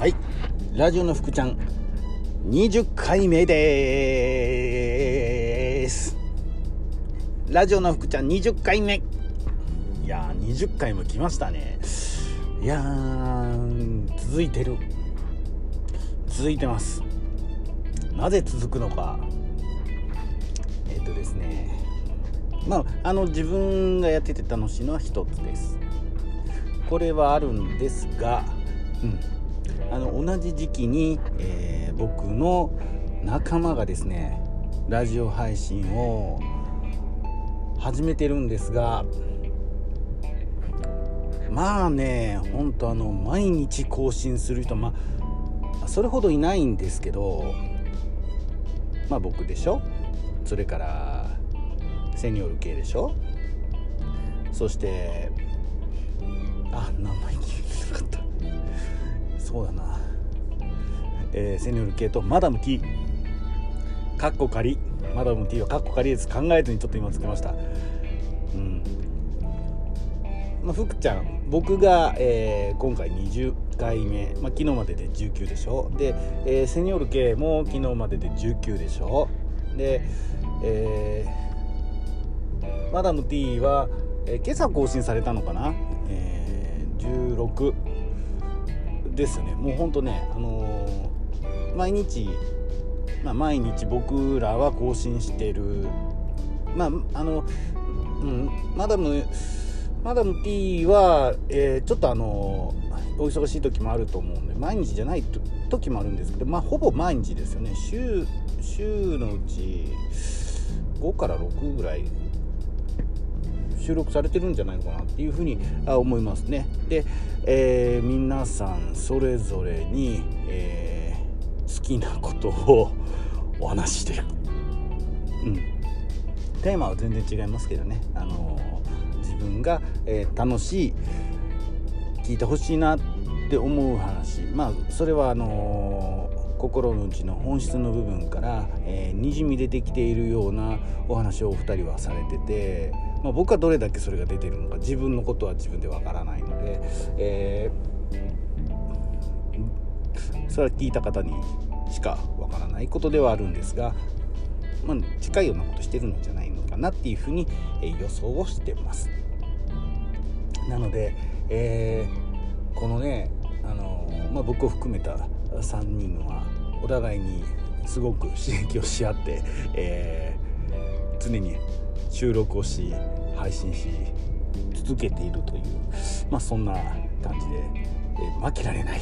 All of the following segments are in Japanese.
はい。ラジオの福ちゃん20回目です。ラジオの福ちゃん20回目。いやー20回も来ましたね。いや続いてる。続いてます。なぜ続くのか。えっ、とですね。まああの自分がやってて楽しいのは一つです。これはあるんですが、うん、あの同じ時期に、えー、僕の仲間がですねラジオ配信を始めてるんですがまあねほんとあの毎日更新する人まあそれほどいないんですけどまあ僕でしょ？それからセニョール系でしょ？そしてあ名前聞いてなかった。そうだな、えー、セニョール系とマダム T カッコ仮。マダム T はカッコ仮です。考えずにちょっと今つけました。うん。まあ、福ちゃん。僕が、えー、今回20回目、まあ、昨日までで19でしょ。で、えー、セニョール系も昨日までで19でしょ。で、えー、マダム T は、えー、今朝更新されたのかな、えー、16ですね。もうほんとね、あのー、毎日、まあ、毎日僕らは更新してる。まああの、うん、マダムマダム P は、えー、ちょっとあのお忙しい時もあると思うんで毎日じゃない時もあるんですけどまあほぼ毎日ですよね。週週のうち5から6ぐらい収録されてるんじゃないのかなっていうふうに思いますね。で、えー、皆さんそれぞれに、えー、好きなことをお話ししてるうん。テーマは全然違いますけどね。あの自分が、えー、楽しい聞いてほしいなって思う話。まあそれはあの心の内の本質の部分から、えー、にじみ出てきているようなお話をお二人はされてて、まあ、僕はどれだけそれが出てるのか自分のことは自分でわからないので、えー、それは聞いた方にしかわからないことではあるんですが、まあ、近いようなことしてるのじゃないのかなっていうふうに、えー、予想をしてます。なので、えー、このね、あのまあ、僕を含めた3人はお互いにすごく刺激をし合って、えー、常に収録をし配信し続けているという、まあ、そんな感じで、えー、負けられない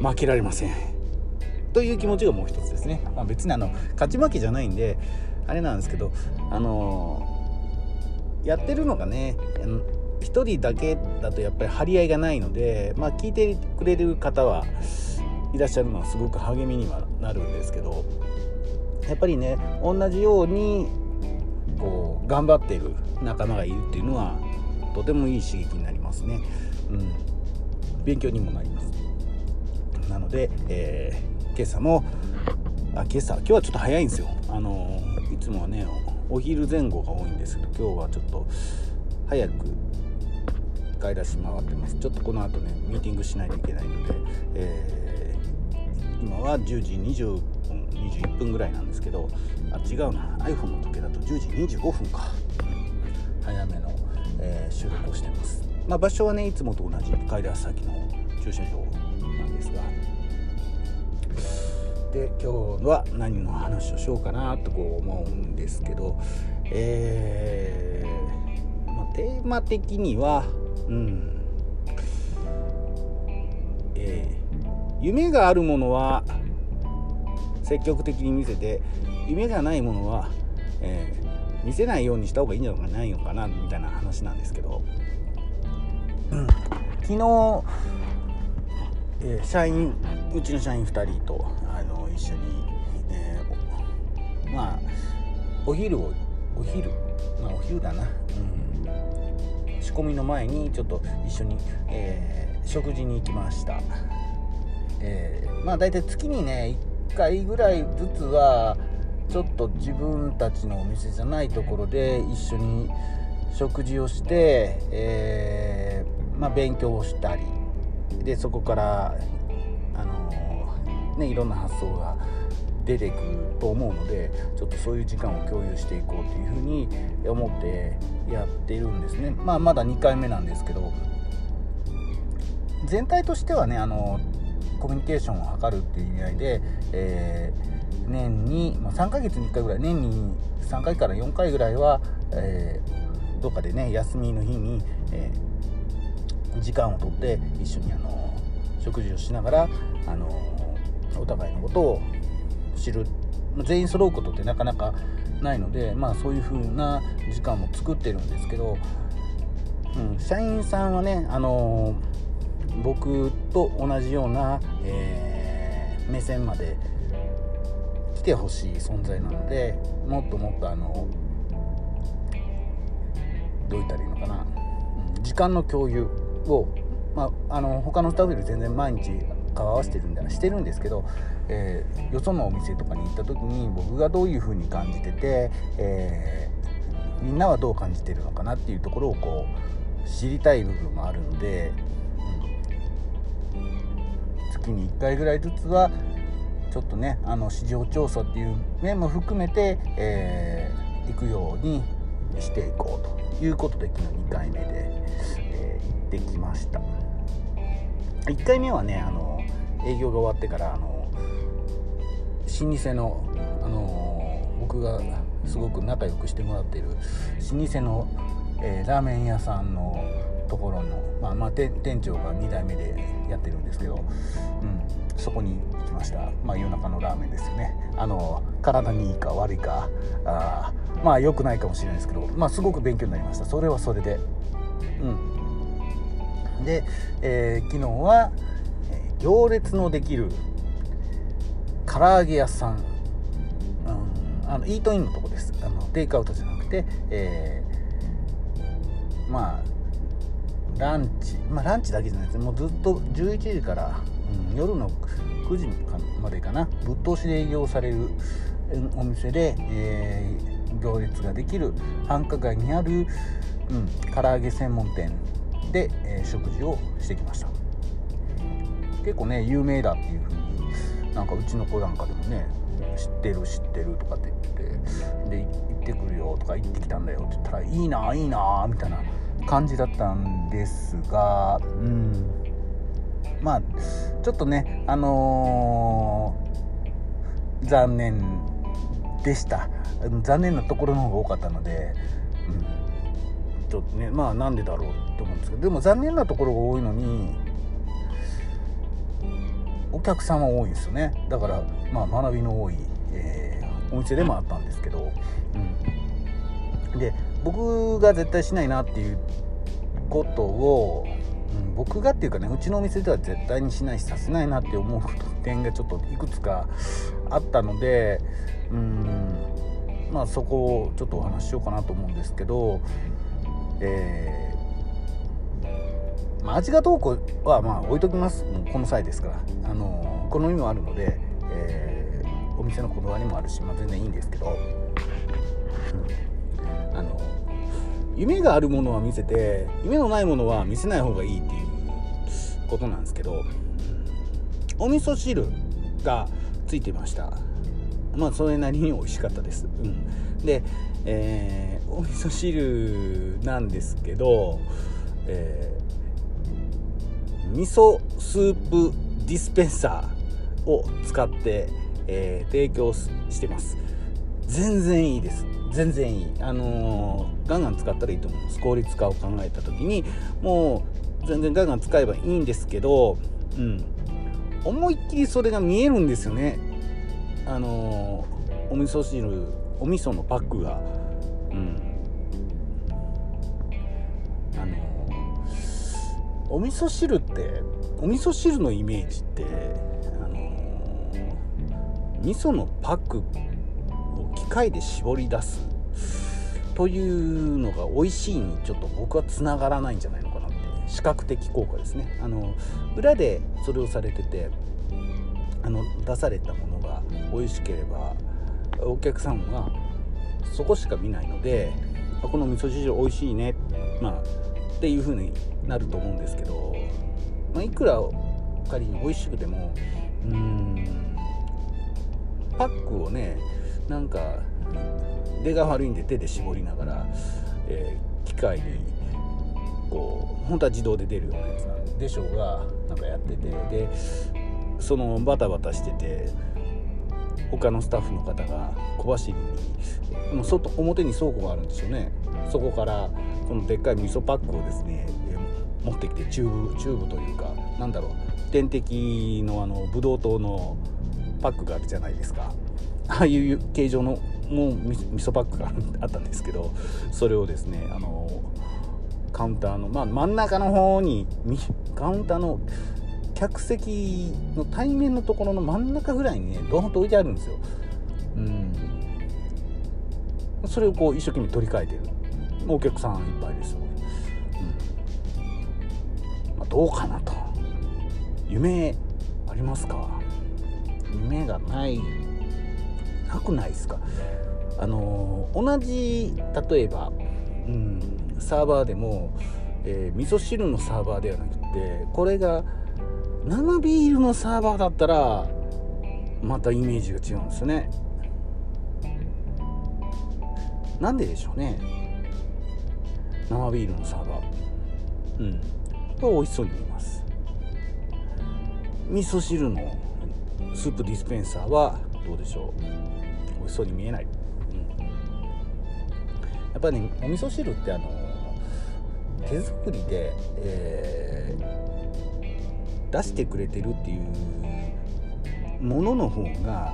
負けられませんという気持ちがもう一つですね、まあ、別にあの勝ち負けじゃないんであれなんですけどあのー、やってるのがね1人だけだとやっぱり張り合いがないので、まあ、聞いてくれる方はいらっしゃるのはすごく励みにはなるんですけどやっぱりね同じようにこう頑張っている仲間がいるっていうのはとてもいい刺激になりますね。うん、勉強にもなります。なので、えー、今朝もあ今朝今日はちょっと早いんですよ。あのいつもはねお昼前後が多いんですけど今日はちょっと早く買い出し回ってますちょっとこの後ねミーティングしないといけないので、えー、今は10時20分21分ぐらいなんですけどあ違うな。iPhone の時計だと10時25分か。早めの、えー、収録をしてます。まあ、場所はねいつもと同じ買い出し先の駐車場なんですが。で今日は何の話をしようかなとこう思うんですけどえー、まあ、テーマ的にはうん。えー、夢があるものは積極的に見せて夢がないものは、えー、見せないようにした方がいいんじゃないのかなみたいな話なんですけど、うん、昨日、えー、社員うちの社員2人とあの一緒に、えー、まあお昼をお昼まあお昼だな、うん。仕込みの前にちょっと一緒に、えー、食事に行きました、えー、まあ大体月にね1回ぐらいずつはちょっと自分たちのお店じゃないところで一緒に食事をして、えー、まあ、勉強をしたりでそこからあのねいろんな発想が出てくると思うのでちょっとそういう時間を共有していこうというふうに思ってやってるんですね。まあまだ2回目なんですけど全体としてはねあのコミュニケーションを図るっていう意味合いで、えー、年に、まあ、3ヶ月に1回ぐらい年に3回から4回ぐらいは、えー、どっかでね休みの日に、えー、時間をとって一緒にあの食事をしながらあのお互いのことを知る。全員揃うことってなかなかないので、まあ、そういう風な時間も作ってるんですけど、うん、社員さんはね、あのー、僕と同じような、えー、目線まで来てほしい存在なのでもっともっとあのどう言ったらいいのかな、うん、時間の共有を、まあ、あの他のスタッフより全然毎日顔合わせてるんだしてるんですけど、えー、よそのお店とかに行った時に僕がどういう風に感じてて、えー、みんなはどう感じてるのかなっていうところをこう知りたい部分もあるので、月に1回ぐらいずつはちょっとねあの市場調査っていう面も含めて、えー、行くようにしていこうということで昨日2回目で、えー、行ってきました。1回目はねあの営業が終わってからあの老舗の、あの僕がすごく仲良くしてもらっている老舗の、えー、ラーメン屋さんのところの、まあ、まあ、店長が2代目でやってるんですけど、うん、そこに行きました、まあ、夜中のラーメンですよね。あの体にいいか悪いかあまあ良くないかもしれないですけど、まあ、すごく勉強になりました。それはそれで。うん。で、えー、昨日は行列のできる唐揚げ屋さん、うん、あのイートインのとこです。あのテイクアウトじゃなくて、えー、まあランチ。まあランチだけじゃないです。もうずっと11時から、うん、夜の9時までかな。ぶっ通しで営業されるお店で、えー、行列ができる繁華街にある、うん、唐揚げ専門店で、えー、食事をしてきました。結構ね有名だっていう風になんかうちの子なんかでもね知ってる知ってるとかって言ってで行ってくるよとか行ってきたんだよって言ったらいいないいなみたいな感じだったんですがうん。まあちょっとねあのー、残念でした。残念なところの方が多かったので、うん、ちょっとねまあなんでだろうと思うんですけどでも残念なところが多いのにお客さんは多いですよね。だからまあ学びの多い、えー、お店でもあったんですけど、うん、で僕が絶対しないなっていうことを、うん、僕がっていうかねうちのお店では絶対にしないしさせないなって思う点がちょっといくつかあったのでうんまあそこをちょっとお話ししようかなと思うんですけどえーまあ、味がどうこうはまあ置いときます。この際ですから。あの好みもあるので、えー、お店のこだわりもあるし、まあ、全然いいんですけど、うん、あの夢があるものは見せて夢のないものは見せない方がいいっていうことなんですけどお味噌汁がついてました。まあそれなりに美味しかったです、うん、で、えー、お味噌汁なんですけど、え味噌スープディスペンサーを使って、えー、提供してます。全然いいです。全然いい。あのー、ガンガン使ったらいいと思います効率化を考えた時にもう全然ガンガン使えばいいんですけどうん。思いっきりそれが見えるんですよね。あのー、お味噌汁お味噌のパックが。うん。あのお味噌汁ってお味噌汁のイメージってあのー、味噌のパックを機械で絞り出す。というのが美味しいにちょっと僕はつながらないんじゃないのかなって。視覚的効果ですね。あの裏でそれをされててあの出されたものが美味しければお客さんがそこしか見ないのでこの味噌汁美味しいね。まあっていう風になると思うんですけど、まあ、いくら仮に美味しくてもうーんパックをねなんか出が悪いんで手で絞りながら、えー、機械にこう本当は自動で出るようなやつなんでしょうがなんかやっててでそのバタバタしてて他のスタッフの方が小走りにもう外表に倉庫があるんですよね。そこからこのでっかい味噌パックをですね持ってきてチューブチューブというかなんだろう点滴のあのブドウ糖のパックがあるじゃないですか。ああいう形状のもう味噌パックがあったんですけどそれをですねあのカウンターの、まあ、真ん中の方にカウンターの客席の対面のところの真ん中ぐらいにねドーンと置いてあるんですよ。うん。それをこう一生懸命取り替えてる。お客さんいっぱいですよ。うん。まあ、どうかなと。夢ありますか？夢がない。なくないですか？あの同じ例えば、うん、サーバーでも、えー、味噌汁のサーバーではなくてこれが生ビールのサーバーだったらまたイメージが違うんですよね。なんででしょうね。生ビールのサーバー。うん。これ美味しそうに見えます。味噌汁のスープディスペンサーはどうでしょう？美味しそうに見えない、うん、やっぱりねお味噌汁ってあの手作りで、えー、出してくれてるっていうものの方が、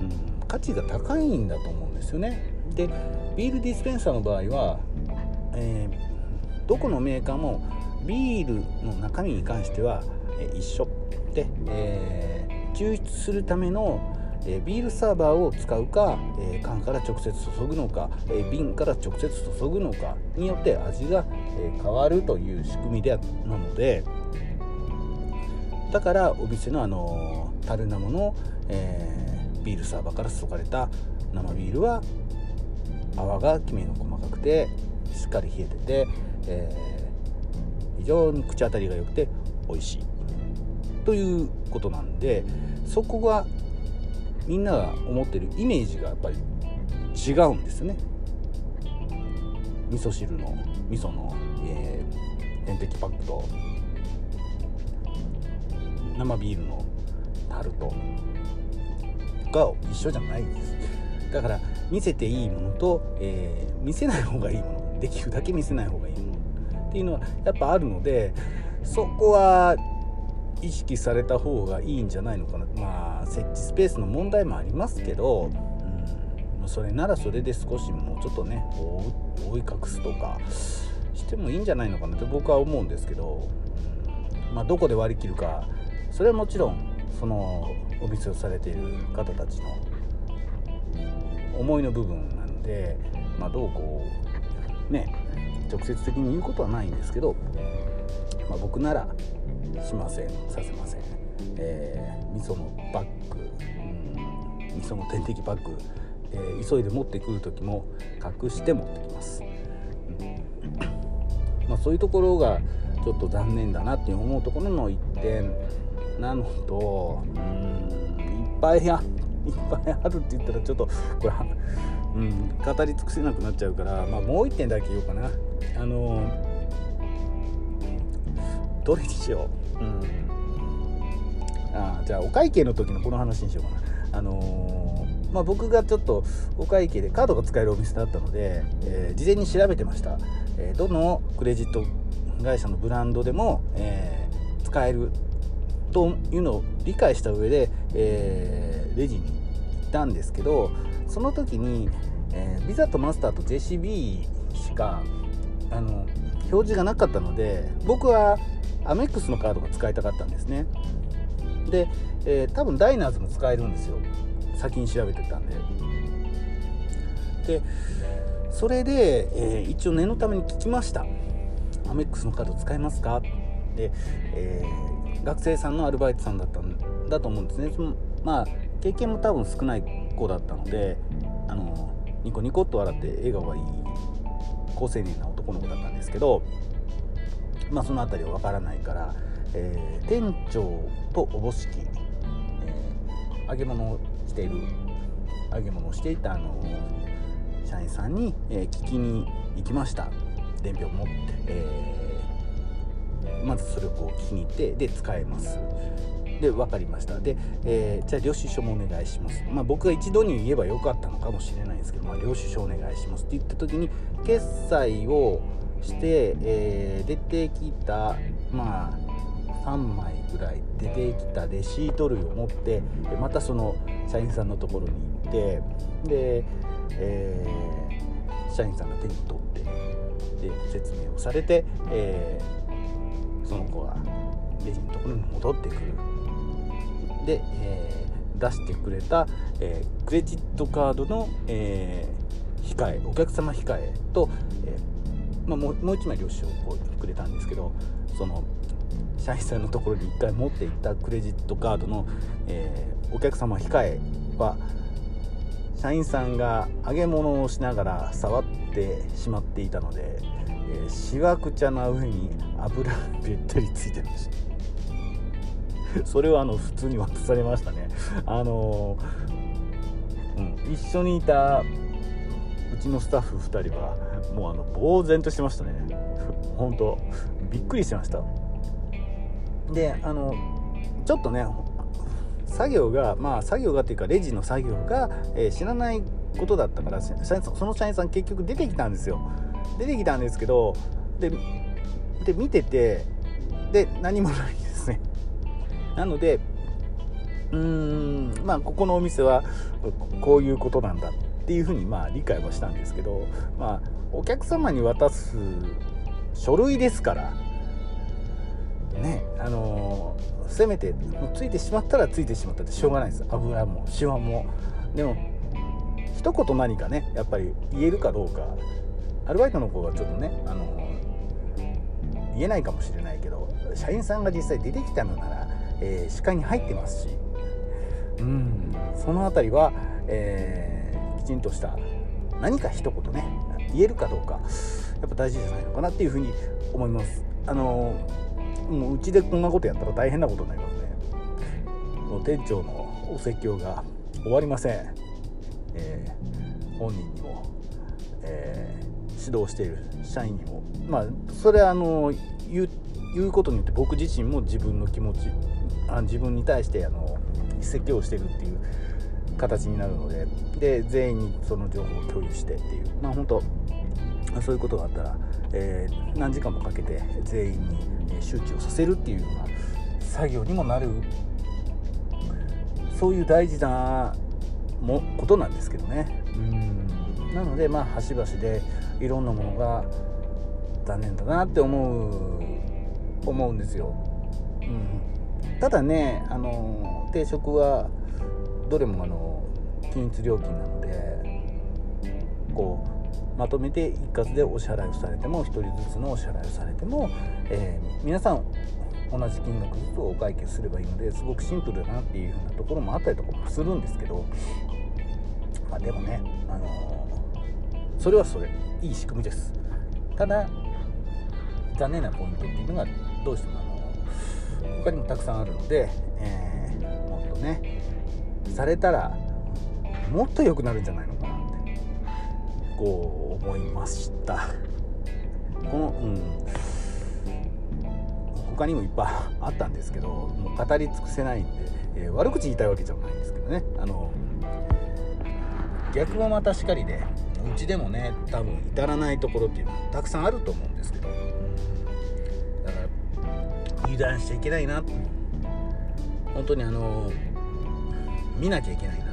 うん、価値が高いんだと思うんですよね。でビールディスペンサーの場合は、えー、どこのメーカーもビールの中身に関しては、えー、一緒。で、えー、抽出するためのえビールサーバーを使うか、え缶から直接注ぐのか、え瓶から直接注ぐのかによって味が、え変わるという仕組みでなのでだからお店のあの樽生の、えー、ビールサーバーから注がれた生ビールは泡がきめの細かくてしっかり冷えてて、えー、非常に口当たりが良くて美味しい。ということなんでそこがみんなが思ってるイメージがやっぱり違うんですね。味噌汁の味噌の、えー、点滴パックと生ビールのタルトが一緒じゃないです。だから見せていいものと、えー、見せない方がいいものできるだけ見せない方がいいものっていうのはやっぱあるのでそこは意識された方がいいんじゃないのかな。まあ設置スペースの問題もありますけど、うん、それならそれで少しもうちょっとね覆い隠すとかしてもいいんじゃないのかな。って僕は思うんですけど、うん、まあ、どこで割り切るかそれはもちろんそのお店をされている方たちの思いの部分なので、まあ、どうこうね直接的に言うことはないんですけど、まあ、僕ならしませんさせません、えー、味噌のバッグ、うん、味噌の点滴パック、えー、急いで持ってくる時も隠して持ってきます、うん。まあ、そういうところがちょっと残念だなって思うところの一点。なのとうんいっぱいやいっぱいあるって言ったらちょっとこれ、うん、語り尽くせなくなっちゃうから、まあ、もう一点だけ言おうかな。あのどれにしよう。うん。あじゃあお会計の時のこの話にしようかな。あのー、まあ、僕がちょっとお会計でカードが使えるお店だったので、えー、事前に調べてました、えー、どのクレジット会社のブランドでも、え使えるというのを理解した上で、えレジに行ったんですけどその時に、えビザとマスターと JCB しかあの表示がなかったので僕はアメックスのカードが使いたかったんですね。で、えー、多分ダイナーズも使えるんですよ。先に調べてたんで。でそれで、えー、一応念のために聞きました。アメックスのカード使えますか？で、えー、学生さんのアルバイトさんだったんだと思うんですね。そのまあ経験も多分少ない子だったのであのニコニコっと笑って笑顔がいい高青年な男の子だったんですけどまあ、その辺りは分からないから、えー、店長とおぼしき、えー、揚げ物をしている揚げ物をしていたあの社員さんに、えー、聞きに行きました。伝票を持って、えー、まずそれをこう聞きに行ってで使えます。で分かりました。で、えー、じゃあ領収書もお願いします、まあ、僕が一度に言えばよかったのかもしれないんですけど、まあ、領収書お願いしますって言った時に決済をして、えー、出てきたまあ3枚ぐらい出てきたレシート類を持ってまたその社員さんのところに行ってで、えー、社員さんが手に取ってで説明をされて、えー、その子がレジのところに戻ってくる。で、えー、出してくれた、えー、クレジットカードの、えー、控えお客様控えと、えまあ、もうもう1枚領収をくれたんですけどその社員さんのところに1回持っていったクレジットカードの、えお客様控えは社員さんが揚げ物をしながら触ってしまっていたので、えしわくちゃな上に油がべったりついてました。それはあの普通に渡されましたねあのうん、一緒にいたちのスタッフ2人はもうあの呆然としてましたね。本当びっくりしました。であのちょっとね作業がまあ作業がっていうかレジの作業が、えー、知らないことだったからその社員さん結局出てきたんですよ。出てきたんですけどでで見ててで何もないですね。なのでうーんまあここのお店はこういうことなんだ。っていうふうにまあ理解はしたんですけどまあお客様に渡す書類ですからねあのー、せめてついてしまったらついてしまったってしょうがないです。油もシワも。でも一言何かねやっぱり言えるかどうか。アルバイトの子はちょっとね、あのー、言えないかもしれないけど社員さんが実際出てきたのならえー、視界に入ってますし、うん、その辺りは、えー、きちんとした何か一言ね言えるかどうかやっぱ大事じゃないのかなっていうふうに思います。あのもううちでこんなことやったら大変なことになりますね。もう店長のお説教が終わりません。えー、本人にも、えー、指導している社員にもまあそれはあの言う言うことによって僕自身も自分の気持ちあ自分に対してあの説教をしてるっていう形になるのでで全員にその情報を共有してっていう。まあ本当そういうことがあったら、えー、何時間もかけて全員に周知をさせるっていうような作業にもなるそういう大事なもことなんですけどね。うん。なのでまあ端々でいろんなものが残念だなって思う思うんですよ。うん。ただねあの定食はどれもあの均一料金なのでこうまとめて一括でお支払いをされても1人ずつのお支払いをされても、えー、皆さん同じ金額ずつお会計すればいいのですごくシンプルだなっていう風なところもあったりとかもするんですけど、まあ、でもね、あのー、それはそれいい仕組みです。ただ残念なポイントっていうのがどうしてもあの他にもたくさんあるので、えー、もっとねされたらもっと良くなるんじゃないのかなってこう思いました。このうん。他にもいっぱいあったんですけどもう語り尽くせないんで、えー、悪口言いたいわけじゃないんですけどね。あの逆もまたしかりでうちでもね多分至らないところっていうのはたくさんあると思うんですけどだから油断しちゃいけないな本当にあの見なきゃいけないな。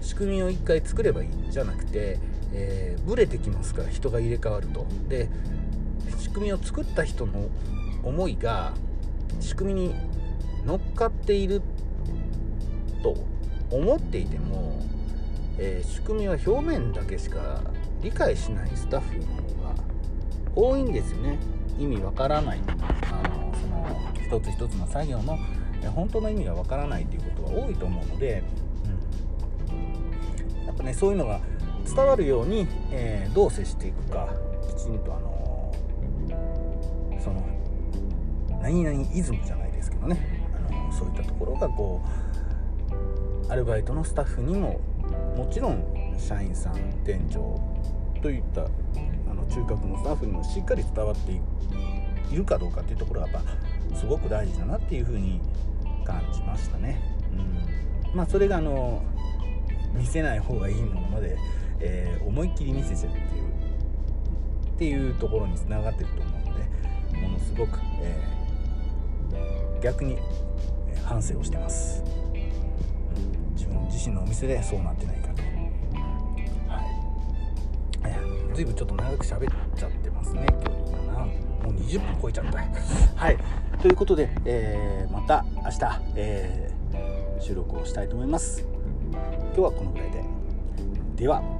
仕組みを1回作ればいいんじゃなくて、えー、ブレてきますから人が入れ替わると。で仕組みを作った人の思いが仕組みに乗っかっていると思っていても、えー、仕組みは表面だけしか理解しないスタッフの方が多いんですよね。意味わからない。あのその一つ一つの作業の本当の意味がわからないということが多いと思うので、うん、やっぱねそういうのが伝わるように、えー、どう接していくかきちんとあのその何々イズムじゃないですけどねあのそういったところがこうアルバイトのスタッフにももちろん社員さん店長といったあの中核のスタッフにもしっかり伝わっているかどうかっていうところがやっぱすごく大事だなっていうふうに感じましたね。うん。まあ、それがあの見せない方がいいものまで、えー、思いっきり見せちゃうっていうっていうところにつながってると思うのでものすごく、えー、逆に反省をしてます、うん、自分自身のお店でそうなってないかと。はい。随分ちょっと長く喋っちゃってますね今日。もう20分超えちゃった。はい。ということで、えー、また明日、えー、収録をしたいと思います。今日はこのぐらいで。では。